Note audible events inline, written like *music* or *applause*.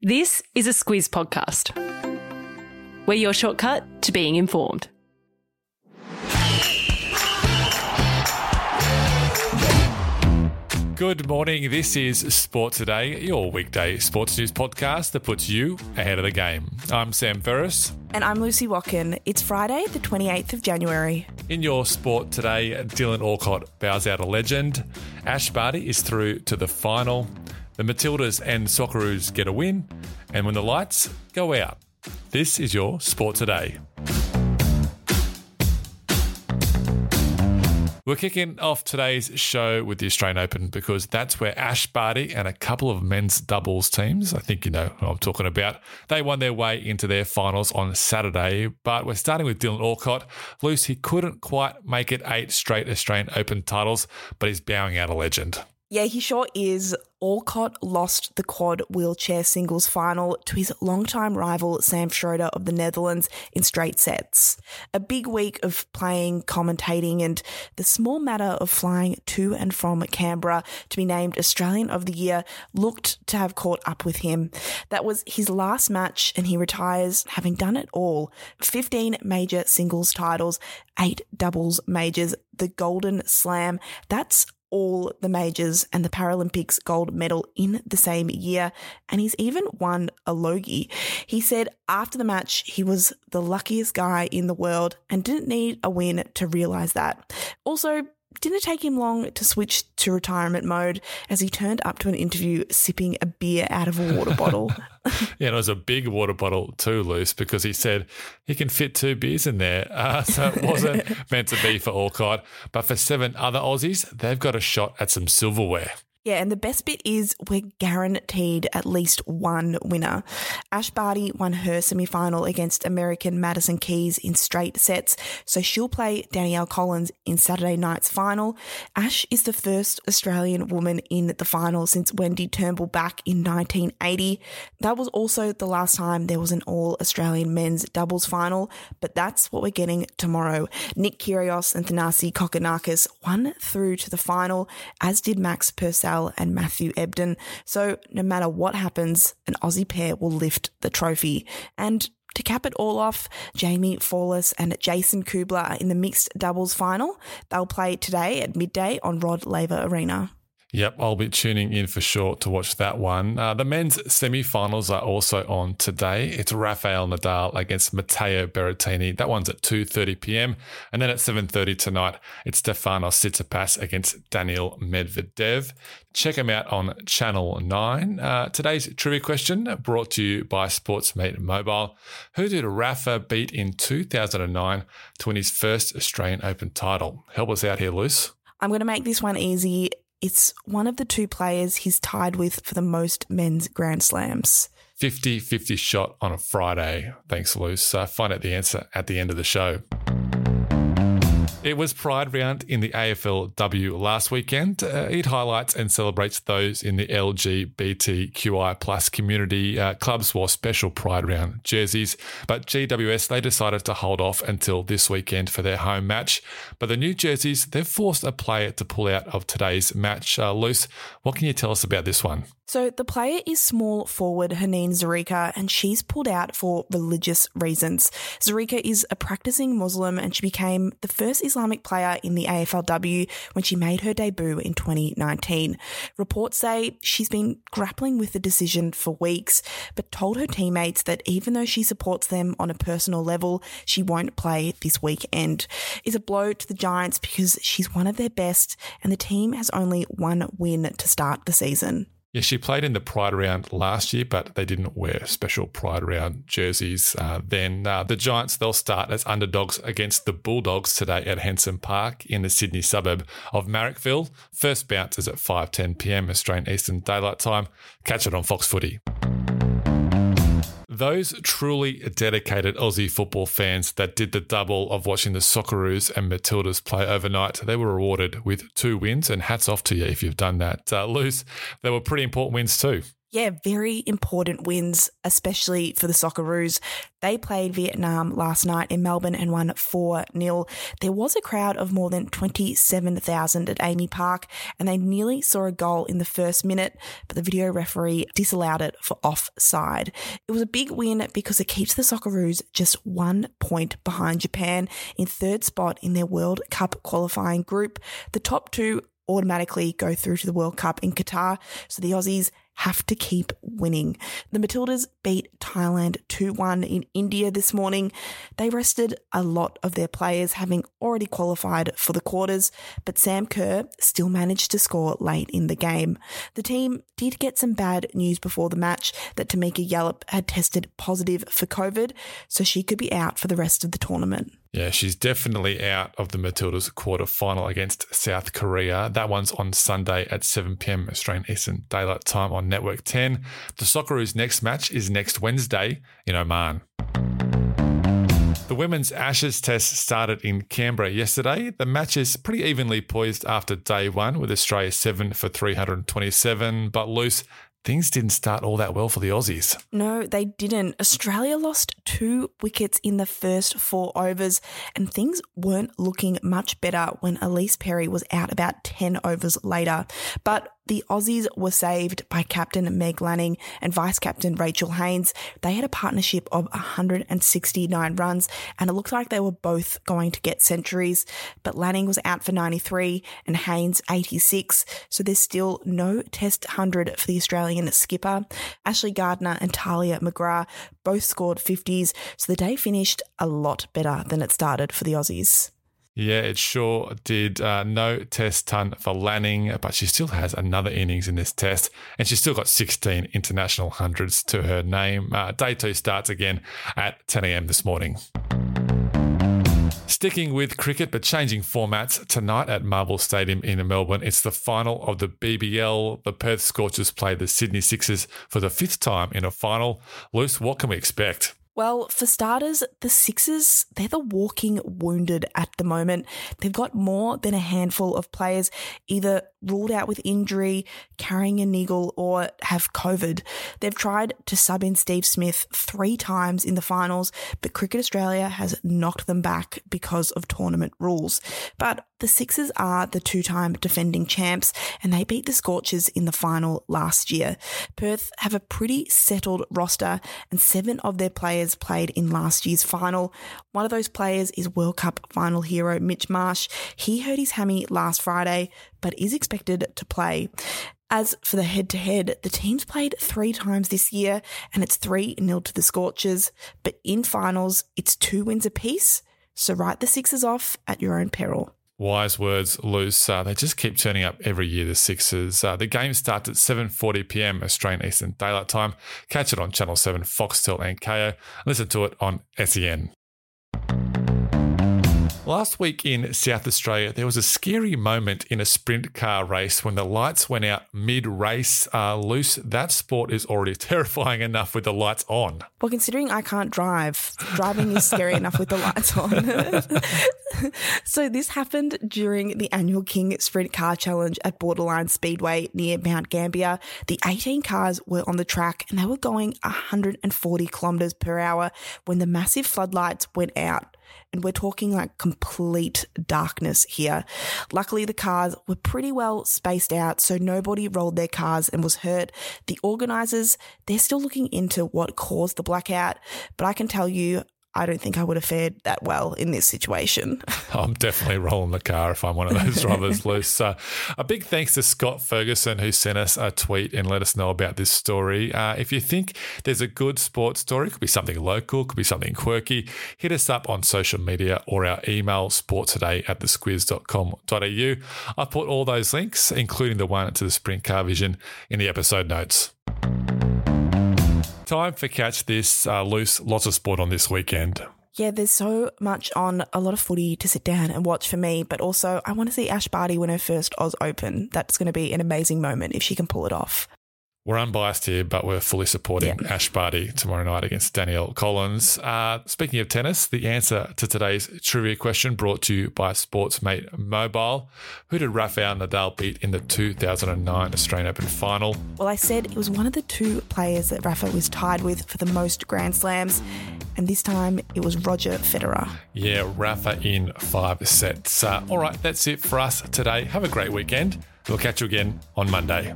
This is a Squiz podcast. We're your shortcut to being informed. Good morning. This is Sport Today, your weekday sports news podcast that puts you ahead of the game. I'm Sam Ferris. And I'm Lucy Watkin. It's Friday, the 28th of January. In your sport today, Dylan Alcott bows out a legend. Ash Barty is through to the final. The Matildas and Socceroos get a win. And when the lights go out, this is your Sport Today. We're kicking off today's show with the Australian Open because that's where Ash Barty and a couple of men's doubles teams, I think you know who I'm talking about, they won their way into their finals on Saturday. But we're starting with Dylan Alcott. Luce, he couldn't quite make it eight straight Australian Open titles, but he's bowing out a legend. Yeah, he sure is. Alcott lost the quad wheelchair singles final to his longtime rival Sam Schroeder of the Netherlands in straight sets. A big week of playing, commentating, and the small matter of flying to and from Canberra to be named Australian of the Year looked to have caught up with him. That was his last match, and he retires having done it all 15 major singles titles, eight doubles majors, the Golden Slam. That's all the majors and the Paralympics gold medal in the same year, and he's even won a Logie. He said after the match he was the luckiest guy in the world and didn't need a win to realize that. Also, didn't take him long to switch to retirement mode as he turned up to an interview sipping a beer out of a water *laughs* bottle. yeah, and it was a big water bottle too, Luce because he said he can fit two beers in there. *laughs* Uh, so it wasn't *laughs* meant to be for Alcott. But for seven other Aussies, they've got a shot at some silverware. Yeah, and the best bit is we're guaranteed at least one winner. Ash Barty won her semi final against American Madison Keys in straight sets, so she'll play Danielle Collins in Saturday night's final. Ash is the first Australian woman in the final since Wendy Turnbull back in 1980. That was also the last time there was an all Australian men's doubles final, but that's what we're getting tomorrow. Nick Kyrgios and Thanasi Kokkinakis won through to the final, as did Max Purcell and Matthew Ebden. So no matter what happens, an Aussie pair will lift the trophy. And to cap it all off, Jaimee Fourlis and Jason Kubler are in the mixed doubles final. They'll play today at midday on Rod Laver Arena. Yep, I'll be tuning in for sure to watch that one. Uh, the men's semi-finals are also on today. It's Rafael Nadal against Matteo Berrettini. That one's at 2:30 p.m. And then at 7:30 tonight, it's Stefanos Tsitsipas against Daniil Medvedev. Check him out on Channel 9. Uh, today's trivia question brought to you by Sportsmate Mobile. Who did Rafa beat in 2009 to win his first Australian Open title? Help us out here, Luce. I'm going to make this one easy. It's one of the two players he's tied with for the most men's Grand Slams. 50 50 shot on a Friday. Thanks, Luce. Uh, find out the answer at the end of the show. It was Pride Round in the AFLW last weekend. Uh, it highlights and celebrates those in the LGBTQI plus community. Uh, clubs wore special Pride Round jerseys, but GWS they decided to hold off until this weekend for their home match. But the new jerseys they've forced a player to pull out of today's match. Uh, Luce, what can you tell us about this one? So the player is small forward Haneen Zreika, and she's pulled out for religious reasons. Zreika is a practicing Muslim, and she became the first Islamic player in the AFLW when she made her debut in 2019. Reports say she's been grappling with the decision for weeks, but told her teammates that even though she supports them on a personal level, she won't play this weekend. Is a blow to the Giants because she's one of their best, and the team has only one win to start the season. Yeah, she played in the Pride round last year, but they didn't wear special Pride round jerseys. Uh, then uh, the Giants, they'll start as underdogs against the Bulldogs today at Henson Park in the Sydney suburb of Marrickville. First bounce is at 5.10 p.m. Australian Eastern Daylight Time. Catch it on Fox Footy. Those truly dedicated Aussie football fans that did the double of watching the Socceroos and Matildas play overnight, they were rewarded with two wins, and hats off to you if you've done that. Uh, Luce, they were pretty important wins too. Yeah, very important wins, especially for the Socceroos. They played Vietnam last night in Melbourne and won 4 0. There was a crowd of more than 27,000 at AAMI Park, and they nearly saw a goal in the first minute, but the video referee disallowed it for offside. It was a big win because it keeps the Socceroos just one point behind Japan in third spot in their World Cup qualifying group. The top two automatically go through to the World Cup in Qatar, so the Aussies have to keep winning. The Matildas beat Thailand 2 1 in India this morning. They rested a lot of their players, having already qualified for the quarters, but Sam Kerr still managed to score late in the game. The team did get some bad news before the match that Tameka Yallop had tested positive for COVID, so she could be out for the rest of the tournament. Yeah, she's definitely out of the Matildas quarter final against South Korea. That one's on Sunday at 7 pm Australian Eastern Daylight Time on Network 10. The Socceroos' next match is next Wednesday in Oman. The women's Ashes test started in Canberra yesterday. The match is pretty evenly poised after day one, with Australia 7 for 327, but Luce things didn't start all that well for the Aussies. No, they didn't. Australia lost two wickets in the first four overs, and things weren't looking much better when Ellyse Perry was out about 10 overs later. But the Aussies were saved by captain Meg Lanning and vice captain Rachel Haynes. They had a partnership of 169 runs, and it looked like they were both going to get centuries. But Lanning was out for 93 and Haynes 86, so there's still no Test 100 for the Australian skipper. Ashleigh Gardner and Tahlia McGrath both scored 50s, so the day finished a lot better than it started for the Aussies. Yeah, it sure did. Uh, no test ton for Lanning, but she still has another innings in this test, and she's still got 16 international hundreds to her name. Uh, day two starts again at 10 a.m. this morning. Sticking with cricket but changing formats tonight at Marvel Stadium in Melbourne, it's the final of the BBL. The Perth Scorchers play the Sydney Sixers for the fifth time in a final. Luce, what can we expect? Well, for starters, the Sixers, they're the walking wounded at the moment. They've got more than a handful of players either ruled out with injury, carrying a niggle, or have COVID. They've tried to sub in Steve Smith three times in the finals, but Cricket Australia has knocked them back because of tournament rules. But the Sixers are the two time defending champs and they beat the Scorchers in the final last year. Perth have a pretty settled roster and seven of their players played in last year's final. One of those players is World Cup final hero Mitch Marsh. He hurt his hammy last Friday, but is expected to play. As for the head to head, the teams played three times this year and it's 3 0 to the Scorchers. But in finals, it's two wins apiece. So write the Sixers off at your own peril. Wise words, Luce. Uh, they just keep turning up every year. The Sixers. Uh, the game starts at 7:40 p.m. Australian Eastern Daylight Time. Catch it on Channel Seven, Foxtel, and Kayo. Listen to it on SEN. Last week in South Australia, there was a scary moment in a sprint car race when the lights went out mid race. Uh, Luce, that sport is already *laughs* terrifying enough with the lights on. Well, considering I can't drive, driving is scary enough with the lights on. *laughs* so, this happened during the annual King Sprint Car Challenge at Borderline Speedway near Mount Gambier. The 18 cars were on the track and they were going 140 kilometres per hour when the massive floodlights went out. And we're talking like complete darkness here. Luckily, the cars were pretty well spaced out, so nobody rolled their cars and was hurt. The organizers, they're still looking into what caused the blackout, but I can tell you, I don't think I would have fared that well in this situation. *laughs* I'm definitely rolling the car if I'm one of those drivers Luce. Uh, a big thanks to Scott Ferguson who sent us a tweet and let us know about this story. Uh, if you think there's a good sports story, could be something local, could be something quirky, hit us up on social media or our email sporttoday at thesquiz.com.au. I've put all those links, including the one to the Sprint Car Vision, in the episode notes. Time for Catch This uh, Luce. Lots of sport on this weekend. Yeah, there's so much on, a lot of footy to sit down and watch for me, but also I want to see Ash Barty win her first Oz Open. That's going to be an amazing moment if she can pull it off. We're unbiased here, but we're fully supporting Yeah. Ash Barty tomorrow night against Danielle Collins. Uh, speaking of tennis, the answer to today's trivia question brought to you by Sportsmate Mobile. Who did Rafael Nadal beat in the 2009 Australian Open final? Well, I said it was one of the two players that Rafa was tied with for the most Grand Slams, and this time it was Roger Federer. Yeah, Rafa in five sets. Uh, all right, that's it for us today. Have a great weekend. We'll catch you again on Monday.